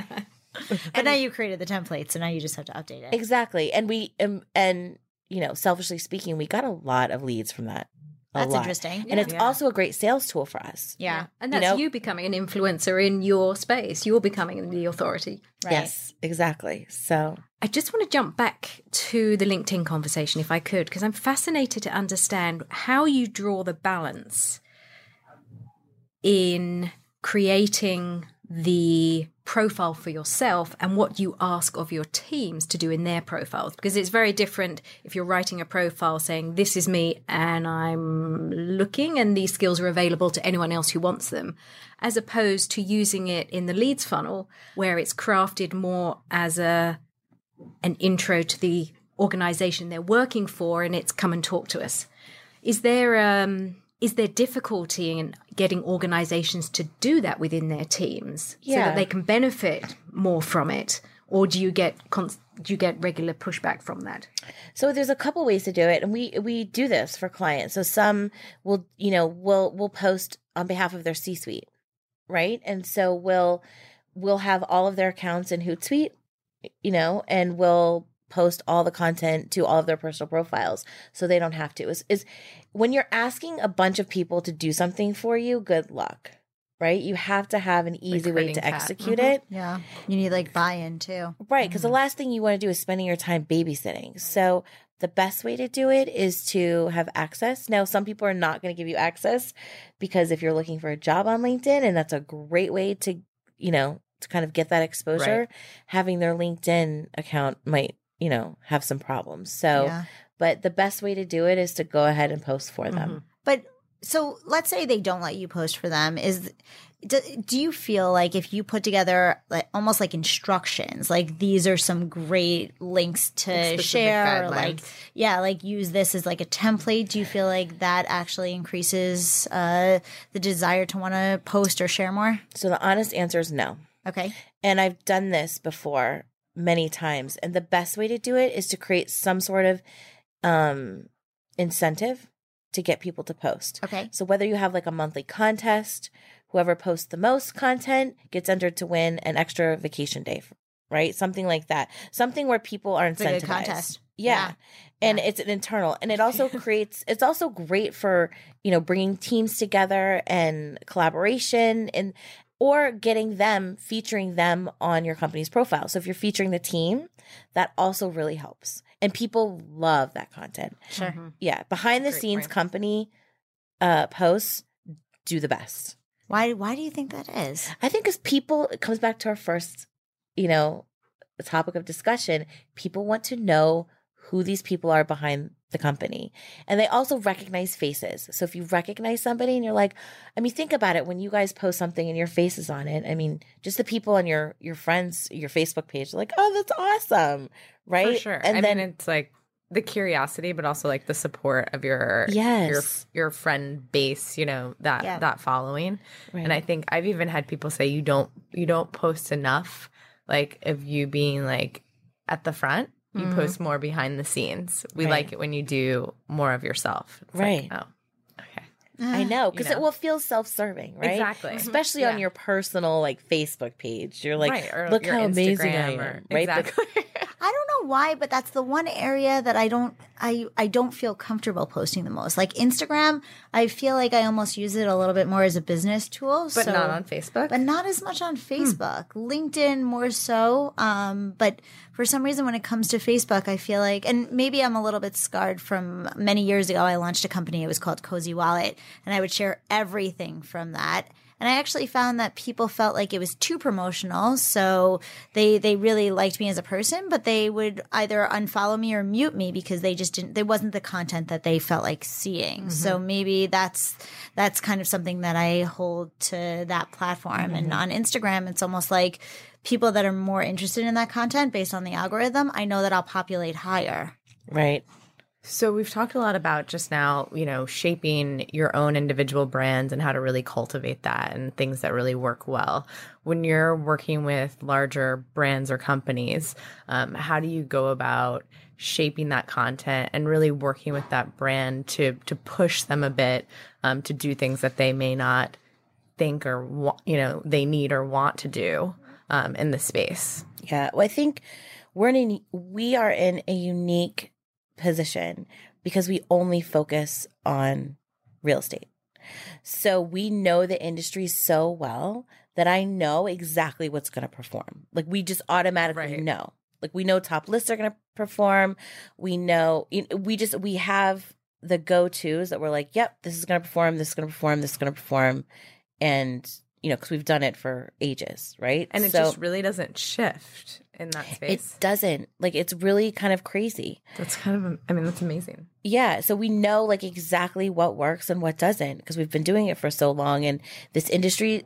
report. but now you created the template, so now you just have to update it. Exactly. And we um, and you know, selfishly speaking, we got a lot of leads from that. A That's lot. interesting. And it's Yeah. also a great sales tool for us. Yeah. And You that's know- you becoming an influencer in your space. You're becoming the authority. Right. Yes, exactly. So I just want to jump back to the LinkedIn conversation, if I could, because I'm fascinated to understand how you draw the balance in creating the profile for yourself and what you ask of your teams to do in their profiles. Because it's very different if you're writing a profile saying this is me and I'm looking and these skills are available to anyone else who wants them as opposed to using it in the leads funnel where it's crafted more as a an intro to the organization they're working for and it's come and talk to us. Is there um is there difficulty in getting organizations to do that within their teams so that they can benefit more from it or do you get con- do you get regular pushback from that So there's a couple ways to do it, and we we do this for clients. So some will, you know, will will post on behalf of their C-suite, right? And so we'll we'll have all of their accounts in Hootsuite, you know, and we'll post all the content to all of their personal profiles, so they don't have to. Is is when you're asking a bunch of people to do something for you, good luck, right? You have to have an easy way to that. Mm-hmm. execute it. Yeah. You need like buy-in too. Right, because the mm-hmm. last thing you want to do is spending your time babysitting. So the best way to do it is to have access. Now, some people are not going to give you access because if you're looking for a job on LinkedIn, and that's a great way to, you know, to kind of get that exposure, Right. having their LinkedIn account might, you know, have some problems. So, Yeah. but the best way to do it is to go ahead and post for them. But so let's say they don't let you post for them. Is do, do you feel like if you put together like almost like instructions, like these are some great links to specific share, or like yeah, like use this as like a template? Do you feel like that actually increases uh, the desire to want to post or share more? So the honest answer is no. Okay, And I've done this before many times. And the best way to do it is to create some sort of um, incentive to get people to post. okay, So whether you have like a monthly contest, whoever posts the most content gets entered to win an extra vacation day, right? Something like that. Something where people are like a incentivized. contest. Yeah. Yeah. And it's an internal and it also creates it's also great for, you know, bringing teams together and collaboration and or getting them featuring them on your company's profile. So if you're featuring the team, that also really helps. And people love that content. sure. Yeah, behind the Great scenes point. company uh posts do the best. Why why do you think that is? I think as people it comes back to our first, you know, topic of discussion, people want to know who these people are behind the company. And they also recognize faces. So if you recognize somebody and you're like, I mean, think about it when you guys post something and your face is on it. I mean, just the people on your your friends, your Facebook page, are like, oh, that's awesome. Right. For sure. And I then mean, it's like the curiosity, but also like the support of your Yes. your your friend base, you know that Yeah. that following. Right. And I think I've even had people say you don't you don't post enough, like of you being like at the front. You mm-hmm. post more behind the scenes. We. Right. like it when you do more of yourself. It's Right. Like, oh, okay. I know because know. it will feel self-serving, right? Exactly. Especially on Yeah. your personal like Facebook page. You're like, right. Or look your how amazing I am, or- right? But- Exactly. I don't know why, but that's the one area that I don't I I don't feel comfortable posting the most. Like Instagram, I feel like I almost use it a little bit more as a business tool, but so- not on Facebook. but not as much Hmm. on Facebook. LinkedIn more so. Um, but for some reason, when it comes to Facebook, I feel like, and maybe I'm a little bit scarred from many years ago. I launched a company. It was called Cozy Wallet, and I would share everything from that. And I actually found that people felt like it was too promotional, so they they really liked me as a person, but they would either unfollow me or mute me because they just didn't. There wasn't the content that they felt like seeing. So mm-hmm. maybe that's that's kind of something that I hold to that platform. And mm-hmm. on Instagram, it's almost like people that are more interested in that content based on the algorithm. I know that I'll populate higher. right. So we've talked a lot about just now, you know, shaping your own individual brands and how to really cultivate that and things that really work well. When you're working with larger brands or companies, um, how do you go about shaping that content and really working with that brand to to push them a bit um, to do things that they may not think or wa- you know they need or want to do um, in the space? Yeah. Well, I think we're in we are in a unique position because we only focus on real estate. So we know the industry so well that I know exactly what's going to perform. Like we just automatically Right. know. Like we know top lists are going to perform. We know we just we have the go-tos that we're like, "Yep, this is going to perform, this is going to perform, this is going to perform." And you know, cuz we've done it for ages, right? And it So- just really doesn't shift in that space. it doesn't. Like it's really kind of crazy. That's kind of, I mean, that's amazing. Yeah, so we know like exactly what works and what doesn't because we've been doing it for so long and this industry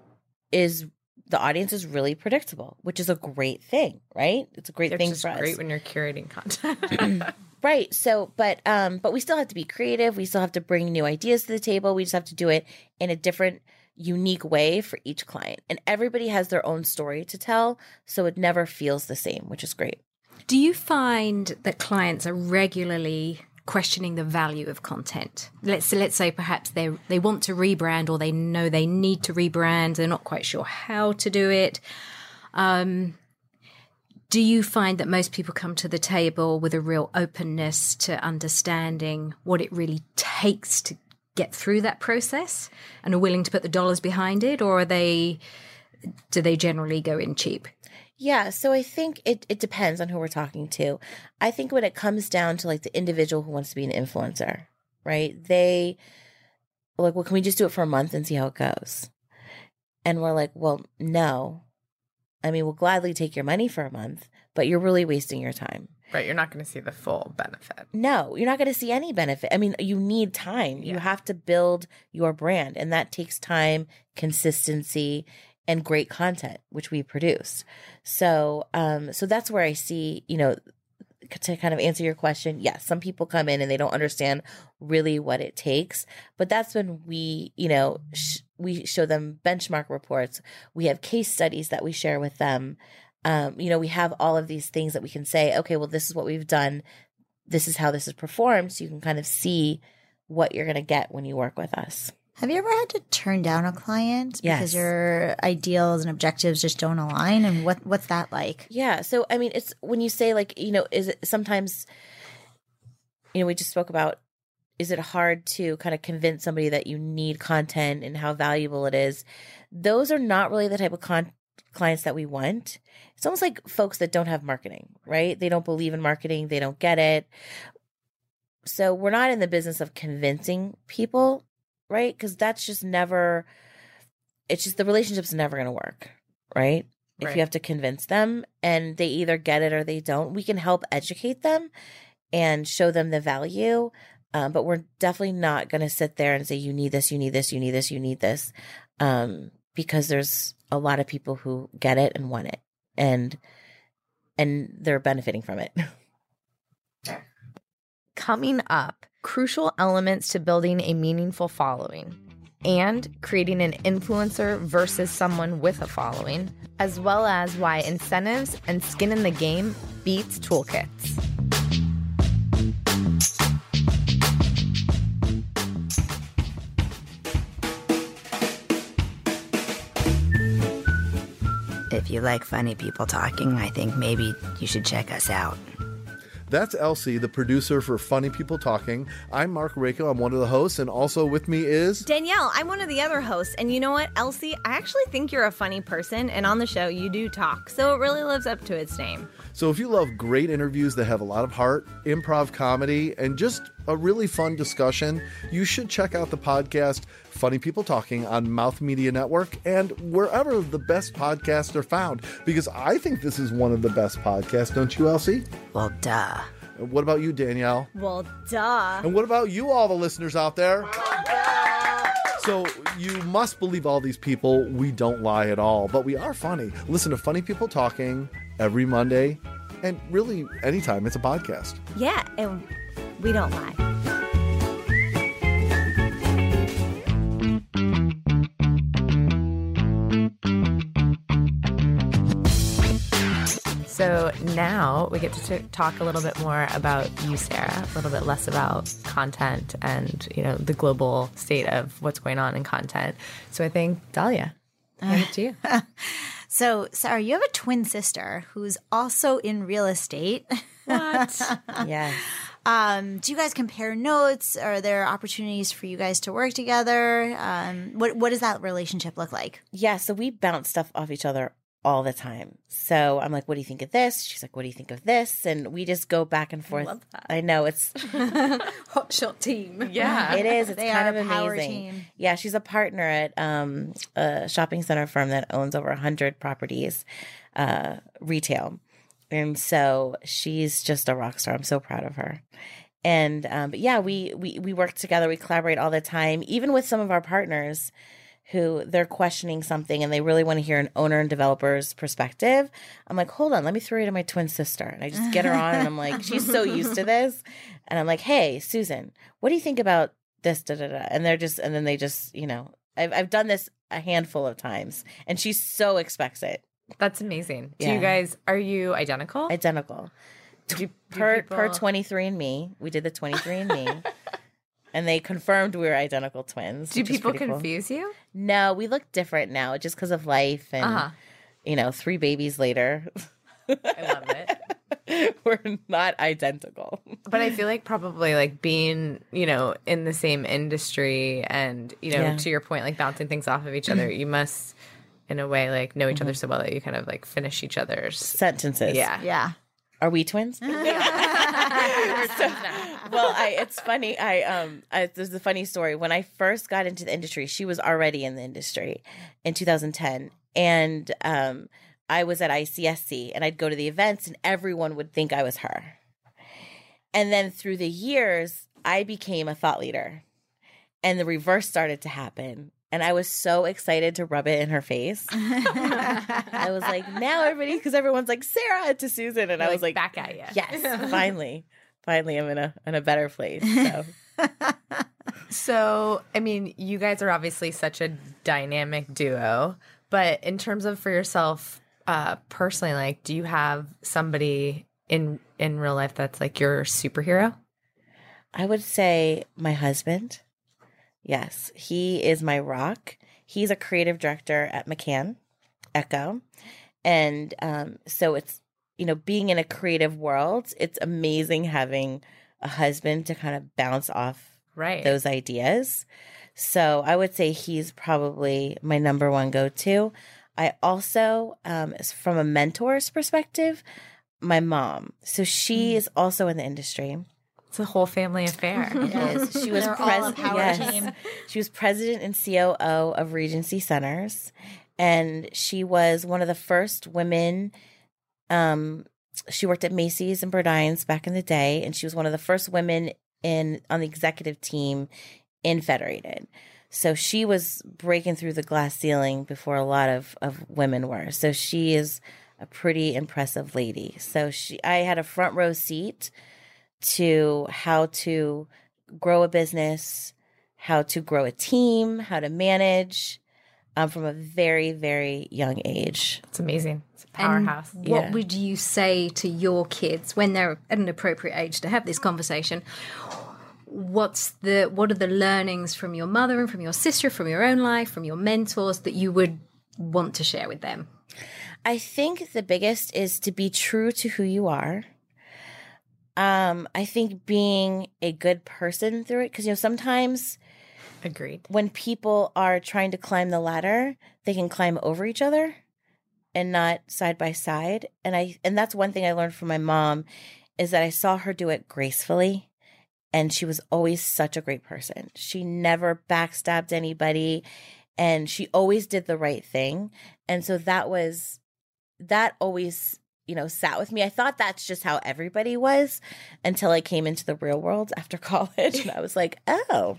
is the audience is really predictable, which is a great thing, right? It's a great thing for us. great when you're curating content. Right. So, but um but we still have to be creative. We still have to bring new ideas to the table. We just have to do it in a different unique way for each client. And everybody has their own story to tell, so it never feels the same, which is great. Do you find that clients are regularly questioning the value of content? Let's let's say perhaps they they want to rebrand or they know they need to rebrand. They're not quite sure how to do it. Um, do you find that most people come to the table with a real openness to understanding what it really takes to get through that process and are willing to put the dollars behind it, or are they do they generally go in cheap? Yeah, so I think it, it depends on who we're talking to. I think when it comes down to like the individual who wants to be an influencer, right? They like, well, can we just do it for a month and see how it goes? And we're like, well, no. I mean, we'll gladly take your money for a month, but you're really wasting your time. Right. You're not going to see the full benefit. No, you're not going to see any benefit. I mean, you need time. You have to build your brand, and that takes time, consistency, and great content, which we produce. So, um, so that's where I see, you know, to kind of answer your question. Yes, some people come in and they don't understand really what it takes, but that's when we, you know, sh- we show them benchmark reports. We have case studies that we share with them. Um, you know, we have all of these things that we can say, okay, well, this is what we've done this is how this is performed so you can kind of see what you're going to get when you work with us Have you ever had to turn down a client Yes. because your ideals and objectives just don't align? And what what's that like? yeah so i mean it's when you say like you know is it sometimes you know we just spoke about is it hard to kind of convince somebody that you need content and how valuable it is those are not really the type of con- clients that we want. It's almost like folks that don't have marketing right? They don't believe in marketing. They don't get it. So we're not in the business of convincing people right? Because that's just never it's just the relationship's never going to work right? If Right. you have to convince them and they either get it or they don't we can help educate them and show them the value um, but we're definitely not going to sit there and say you need this you need this you need this you need this. Um, because there's a lot of people who get it and want it and and they're benefiting from it Coming up, crucial elements to building a meaningful following and creating an influencer versus someone with a following, as well as why incentives and skin in the game beats toolkits. If you like funny people talking, I think maybe you should check us out. That's Elsie, the producer for Funny People Talking. I'm Mark Rako. I'm one of the hosts, and also with me is Danielle. I'm one of the other hosts. And you know what, Elsie? I actually think you're a funny person, and on the show, you do talk. So it really lives up to its name. So if you love great interviews that have a lot of heart, improv comedy, and just a really fun discussion, you should check out the podcast Funny People Talking on Mouth Media Network and wherever the best podcasts are found. Because I think this is one of the best podcasts, don't you, Elsie? Well, duh. What about you, Danielle? Well, duh. And what about you, all the listeners out there? So you must believe all these people. We don't lie at all, but we are funny. Listen to Funny People Talking every Monday, and really anytime. It's a podcast. Yeah, and we don't lie. So now we get to t- talk a little bit more about you, Sarah, a little bit less about content and you know the global state of what's going on in content. So I think Dalia, hand it to you. So, Sarah, you have a twin sister who's also in real estate. What? yes. Um, do you guys compare notes? Are there opportunities for you guys to work together? Um, what what does that relationship look like? Yeah, so we bounce stuff off each other all the time. So I'm like, what do you think of this? She's like, what do you think of this? And we just go back and forth. I, love that. I know it's Hot shot team. Yeah. it is. It's They kind are of a power amazing. team. Yeah, she's a partner at um, a shopping center firm that owns over 100 properties, uh, retail. And so she's just a rock star. I'm so proud of her. And um, but yeah, we we we work together. We collaborate all the time, even with some of our partners who they're questioning something and they really want to hear an owner and developer's perspective. I'm like, hold on, let me throw you to my twin sister. And I just get her on and I'm like, she's so used to this. And I'm like, hey, Susan, what do you think about this? Da, da, da. And they're just, and then they just, you know, I've, I've done this a handful of times and she so expects it. That's amazing. Do Yeah. you guys are you identical? Identical. Do, do per per 23 and me, we did the 23 and me. And they confirmed we were identical twins. Do people pretty cool. confuse you? No, we look different now just because of life and Uh-huh. you know, three babies later. I love it. we're not identical. But I feel like probably like being, you know, in the same industry and, you know, Yeah. to your point, like bouncing things off of each other, you must in a way like know each Mm-hmm. other so well that you kind of like finish each other's Sentences. Yeah. Yeah. Are we twins? So- well, I it's funny. I um I, there's a funny story. When I first got into the industry, she was already in the industry in 2010, and um I was at ICSC, and I'd go to the events, and everyone would think I was her. And then through the years, I became a thought leader, and the reverse started to happen. And I was so excited to rub it in her face. I was like, now everybody, because everyone's like Sarah to Susan, and I was like, back at you. yes, finally, finally, I'm in a in a better place. So So, I mean, you guys are obviously such a dynamic duo, but in terms of for yourself uh personally, like do you have somebody in in real life that's like your superhero? I would say my husband. Yes, he is my rock. He's a creative director at McCann Echo, and um, so it's you know being in a creative world. It's amazing having a husband to kind of bounce off Right. those ideas. So I would say he's probably my number one go to. I also, um, from a mentor's perspective, my mom. So she is also in the industry. It's a whole family affair. It is. She was They're all a president. Yes. She was president and COO of Regency Centers, and she was one of the first women. Um, she worked at Macy's and Burdines back in the day, and she was one of the first women in on the executive team in Federated. So she was breaking through the glass ceiling before a lot of, of women were. So she is a pretty impressive lady. So she I had a front row seat to how to grow a business, how to grow a team, how to manage um, from a very, very young age. It's amazing. It's a And powerhouse. what Yeah. would you say to your kids when they're at an appropriate age to have this conversation? What's the what are the learnings from your mother and from your sister, from your own life, from your mentors that you would want to share with them? I think the biggest is to be true to who you are. Um, I think being a good person through it, because you know sometimes Agreed. when people are trying to climb the ladder, they can climb over each other and not side by side. And I and that's one thing I learned from my mom is that I saw her do it gracefully and she was always such a great person. She never backstabbed anybody and she always did the right thing. And so that was that always you know sat with me. I thought that's just how everybody was until i came into the real world after college. And i was like oh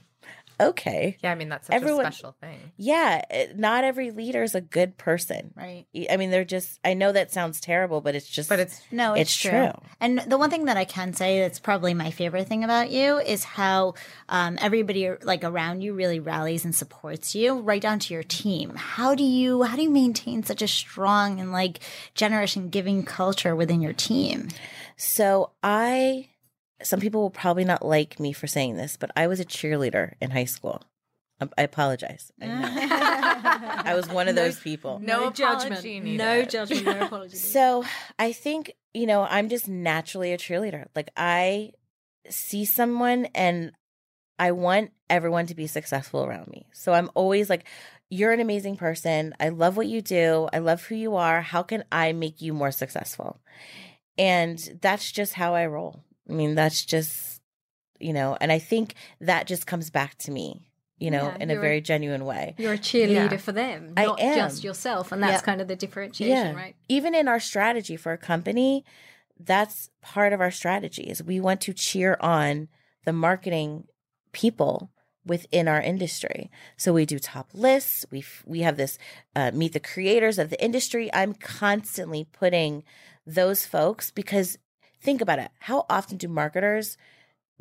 okay Yeah, I mean that's such Everyone- a special thing. yeah not every leader is a good person Right. i mean they're just i know that sounds terrible but it's just But it's No, it's, It's true. true. And the one thing that I can say that's probably my favorite thing about you is how um, everybody like around you really rallies and supports you, right down to your team. How do you how do you maintain such a strong and like generous and giving culture within your team? so i some people will probably not like me for saying this but i was a cheerleader in high school i, I apologize I, know. I was one of those people No judgment. needed. No judgment, no apology. So I think, you know, I'm just naturally a cheerleader. Like I see someone and I want everyone to be successful around me. So I'm always like, you're an amazing person. I love what you do. I love who you are. How can I make you more successful? And that's just how I roll. I mean, that's just, you know, and I think that just comes back to me, you know, Yeah, in a you're a- very genuine way. You're a cheerleader Yeah. for them, I not just yourself, and that's Yeah. kind of the differentiation, right? Even in our strategy for a company, that's part of our strategy is we want to cheer on the marketing people within our industry. So we do top lists. We we have this uh, meet the creators of the industry. I'm constantly putting those folks because think about it. How often do marketers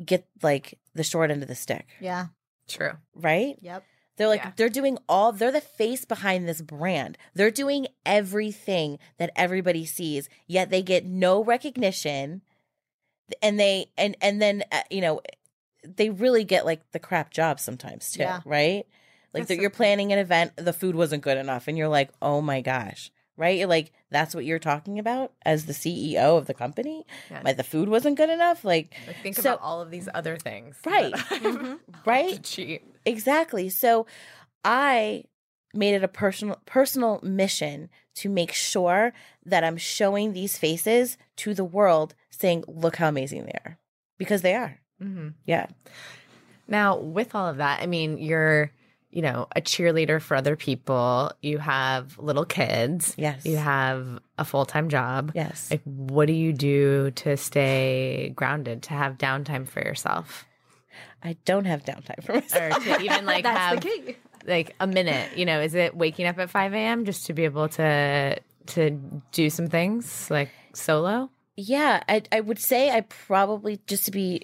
get like the short end of the stick, Yeah. True. right? Yep. They're like Yeah. they're doing all they're the face behind this brand. They're doing everything that everybody sees, yet they get no recognition. And they and and then uh, you know they really get like the crap job sometimes too, Yeah. right? Like that you're planning an event, the food wasn't good enough and you're like, "Oh my gosh." Right? Like that's what you're talking about as the CEO of the company? Yeah. Like the food wasn't good enough? Like Like think So- about all of these other things. Right. right? to cheat. Exactly. So I made it a personal personal mission to make sure that I'm showing these faces to the world saying look how amazing they are because they are. hmm Yeah. Now, with all of that, I mean, you're, you know, a cheerleader for other people. You have little kids. Yes. You have a full time job. Yes. Like, what do you do to stay grounded, to have downtime for yourself? I don't have downtime for myself. Or to even like That's have like a minute, you know, is it waking up at 5 a.m. just to be able to to do some things like solo? Yeah, I I would say I probably just to be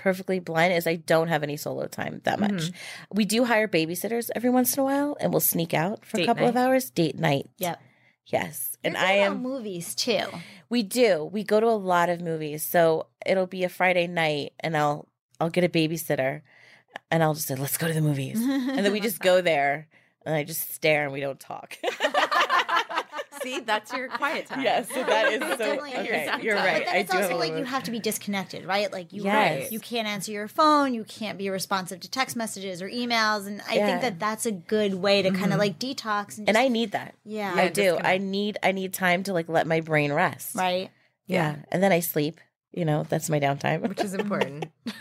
perfectly blunt is I don't have any solo time that much. Mm-hmm. We do hire babysitters every once in a while and we'll sneak out for Date a couple of hours, date night. Yep. Yes. And You're I am movies too. We do. We go to a lot of movies. So it'll be a Friday night and I'll I'll get a babysitter and I'll just say, let's go to the movies. and then we just go there and I just stare and we don't talk. See, that's your quiet time. yes, so that is so Definitely okay. your You're But right. then I it's do have also like you have to be disconnected, right? Like you Yes. you can't answer your phone, you can't be responsive to text messages or emails, and I Yeah. think that that's a good way to kind of like detox and, and I need that. yeah, I do. I need I need time to like let my brain rest. right. Yeah. And then I sleep. You know, that's my downtime. Which is important.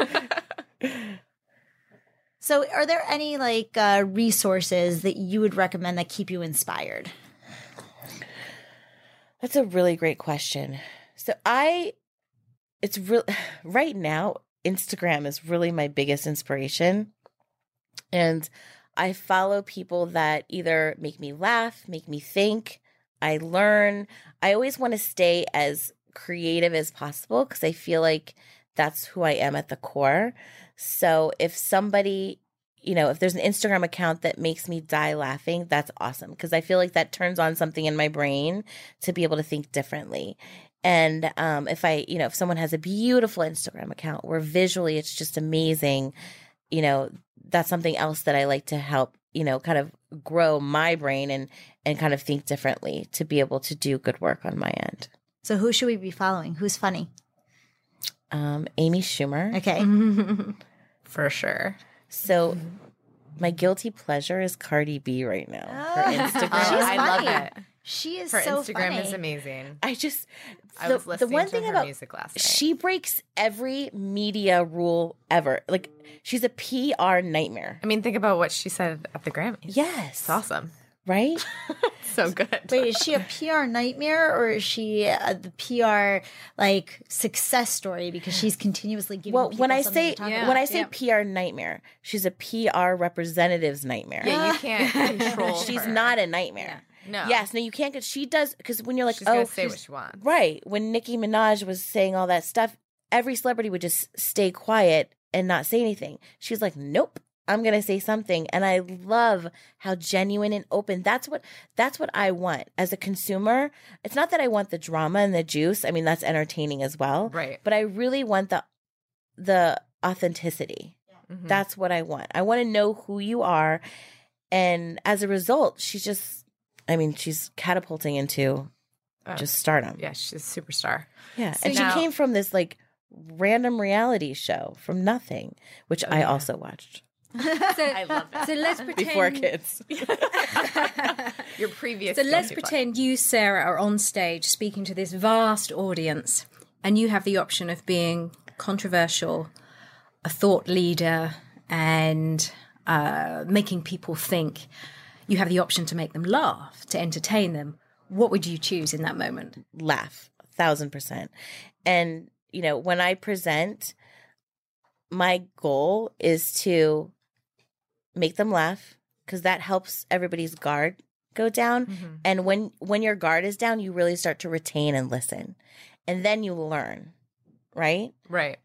So, are there any like uh, resources that you would recommend that keep you inspired? That's a really great question. So I it's real right now Instagram is really my biggest inspiration. And I follow people that either make me laugh, make me think, I learn. I always want to stay as creative as possible because I feel like that's who I am at the core. So if somebody, you know, if there's an Instagram account that makes me die laughing, that's awesome because I feel like that turns on something in my brain to be able to think differently. And um, if I, you know, if someone has a beautiful Instagram account where visually it's just amazing, you know, that's something else that I like to help, you know, kind of grow my brain and and kind of think differently to be able to do good work on my end. So who should we be following? Who's funny? Um, Amy Schumer. Okay. For sure. So my guilty pleasure is Cardi B right now. Her Oh. Instagram. She's I love it. She is Her so Instagram is amazing. I just I the, was the listening one to thing her about music last night. she breaks every media rule ever. Like she's a PR nightmare. I mean, think about what she said at the Grammys. Yes, It's awesome. Right? So good. Wait, is she a PR nightmare or is she uh, the PR like success story because she's continuously giving? well, people when I say to talk Yeah. when about? I say PR nightmare, she's a PR representative's nightmare. Yeah, you can't control. she's her. not a nightmare. No. Yes, no, you can't. Cause she does because when you're like, She's oh, gonna say she's- what she wants. Right. When Nicki Minaj was saying all that stuff, every celebrity would just stay quiet and not say anything. She's like, nope. I'm going to say something and I love how genuine and open. That's what that's what I want as a consumer. It's not that I want the drama and the juice. I mean, that's entertaining as well. Right. But I really want the the authenticity. Mhm. That's what I want. I want to know who you are and as a result, she's just I mean, she's catapulting into Oh. just stardom. Yeah, she's a superstar. Yeah, So and now- she came from this like random reality show from nothing, which Oh, I yeah. also watched So, I love it. So let's pretend before kids. Your previous. So let's pretend you, Sarah, are on stage speaking to this vast audience, and you have the option of being controversial, a thought leader, and uh, making people think. You have the option to make them laugh, to entertain them. What would you choose in that moment? Laugh, thousand percent. And you know, when I present, my goal is to make them laugh because that helps everybody's guard go down. Mhm. And when when your guard is down, you really start to retain and listen, and then you learn, right? Right.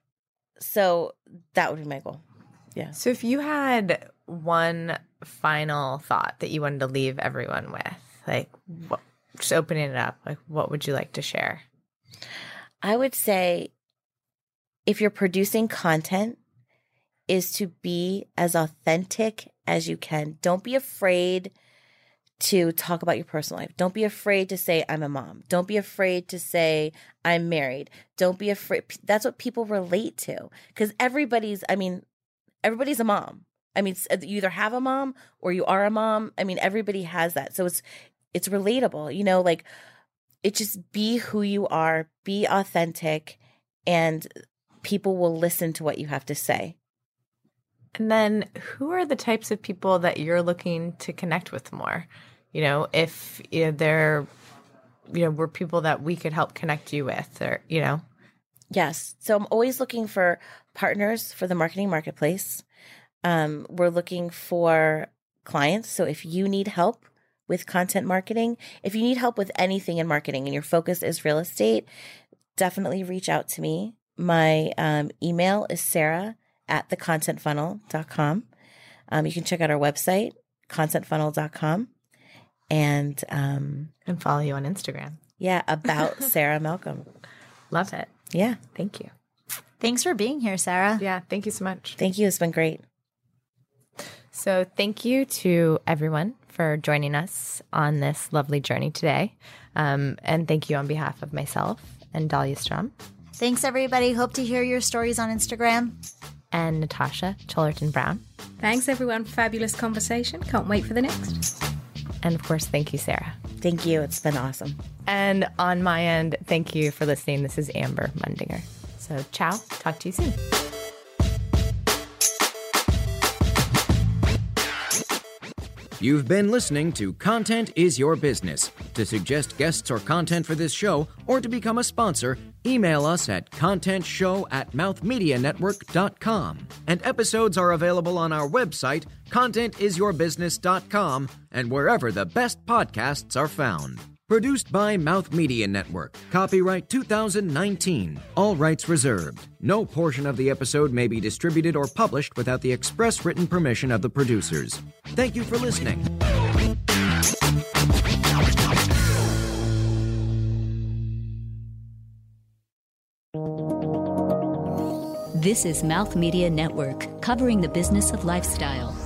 So that would be my goal. Yeah. So if you had one final thought that you wanted to leave everyone with, like what, just opening it up, like what would you like to share? I would say if you're producing content is to be as authentic as you can. Don't be afraid to talk about your personal life. Don't be afraid to say I'm a mom. Don't be afraid to say I'm married. Don't be afraid that's what people relate to cuz everybody's I mean everybody's a mom. I mean you either have a mom or you are a mom. I mean everybody has that. So it's it's relatable. You know like it just be who you are, be authentic, and people will listen to what you have to say. And then who are the types of people that you're looking to connect with more? You know, if you know, they're, you know, were people that we could help connect you with or, you know, Yes. So I'm always looking for partners for the marketing marketplace. Um, we're looking for clients. So if you need help with content marketing, if you need help with anything in marketing and your focus is real estate, definitely reach out to me. My um, email is sarah at thecontentfunnel.com. Um, you can check out our website, contentfunnel.com. And um, and follow you on Instagram. yeah, about Sarah Malcolm. Love it. Yeah. Thank you. Thanks for being here, Sarah. Yeah. Thank you so much. Thank you. It's been great. So, thank you to everyone for joining us on this lovely journey today. Um, and thank you on behalf of myself and Dalia Strum Thanks, everybody. Hope to hear your stories on Instagram. And Natasha Cholerton Brown. Thanks, everyone. Fabulous conversation. Can't wait for the next. And of course, thank you, Sarah. Thank you. It's been awesome. And on my end, thank you for listening. This is Amber Mundinger. So, ciao. Talk to you soon. You've been listening to Content is Your Business. To suggest guests or content for this show or to become a sponsor, email us at contentshow at mouthmedianetwork.com. And episodes are available on our website, contentisyourbusiness.com, and wherever the best podcasts are found. Produced by Mouth Media Network. Copyright 2019. All rights reserved. No portion of the episode may be distributed or published without the express written permission of the producers. Thank you for listening. This is Mouth Media Network, covering the business of lifestyle.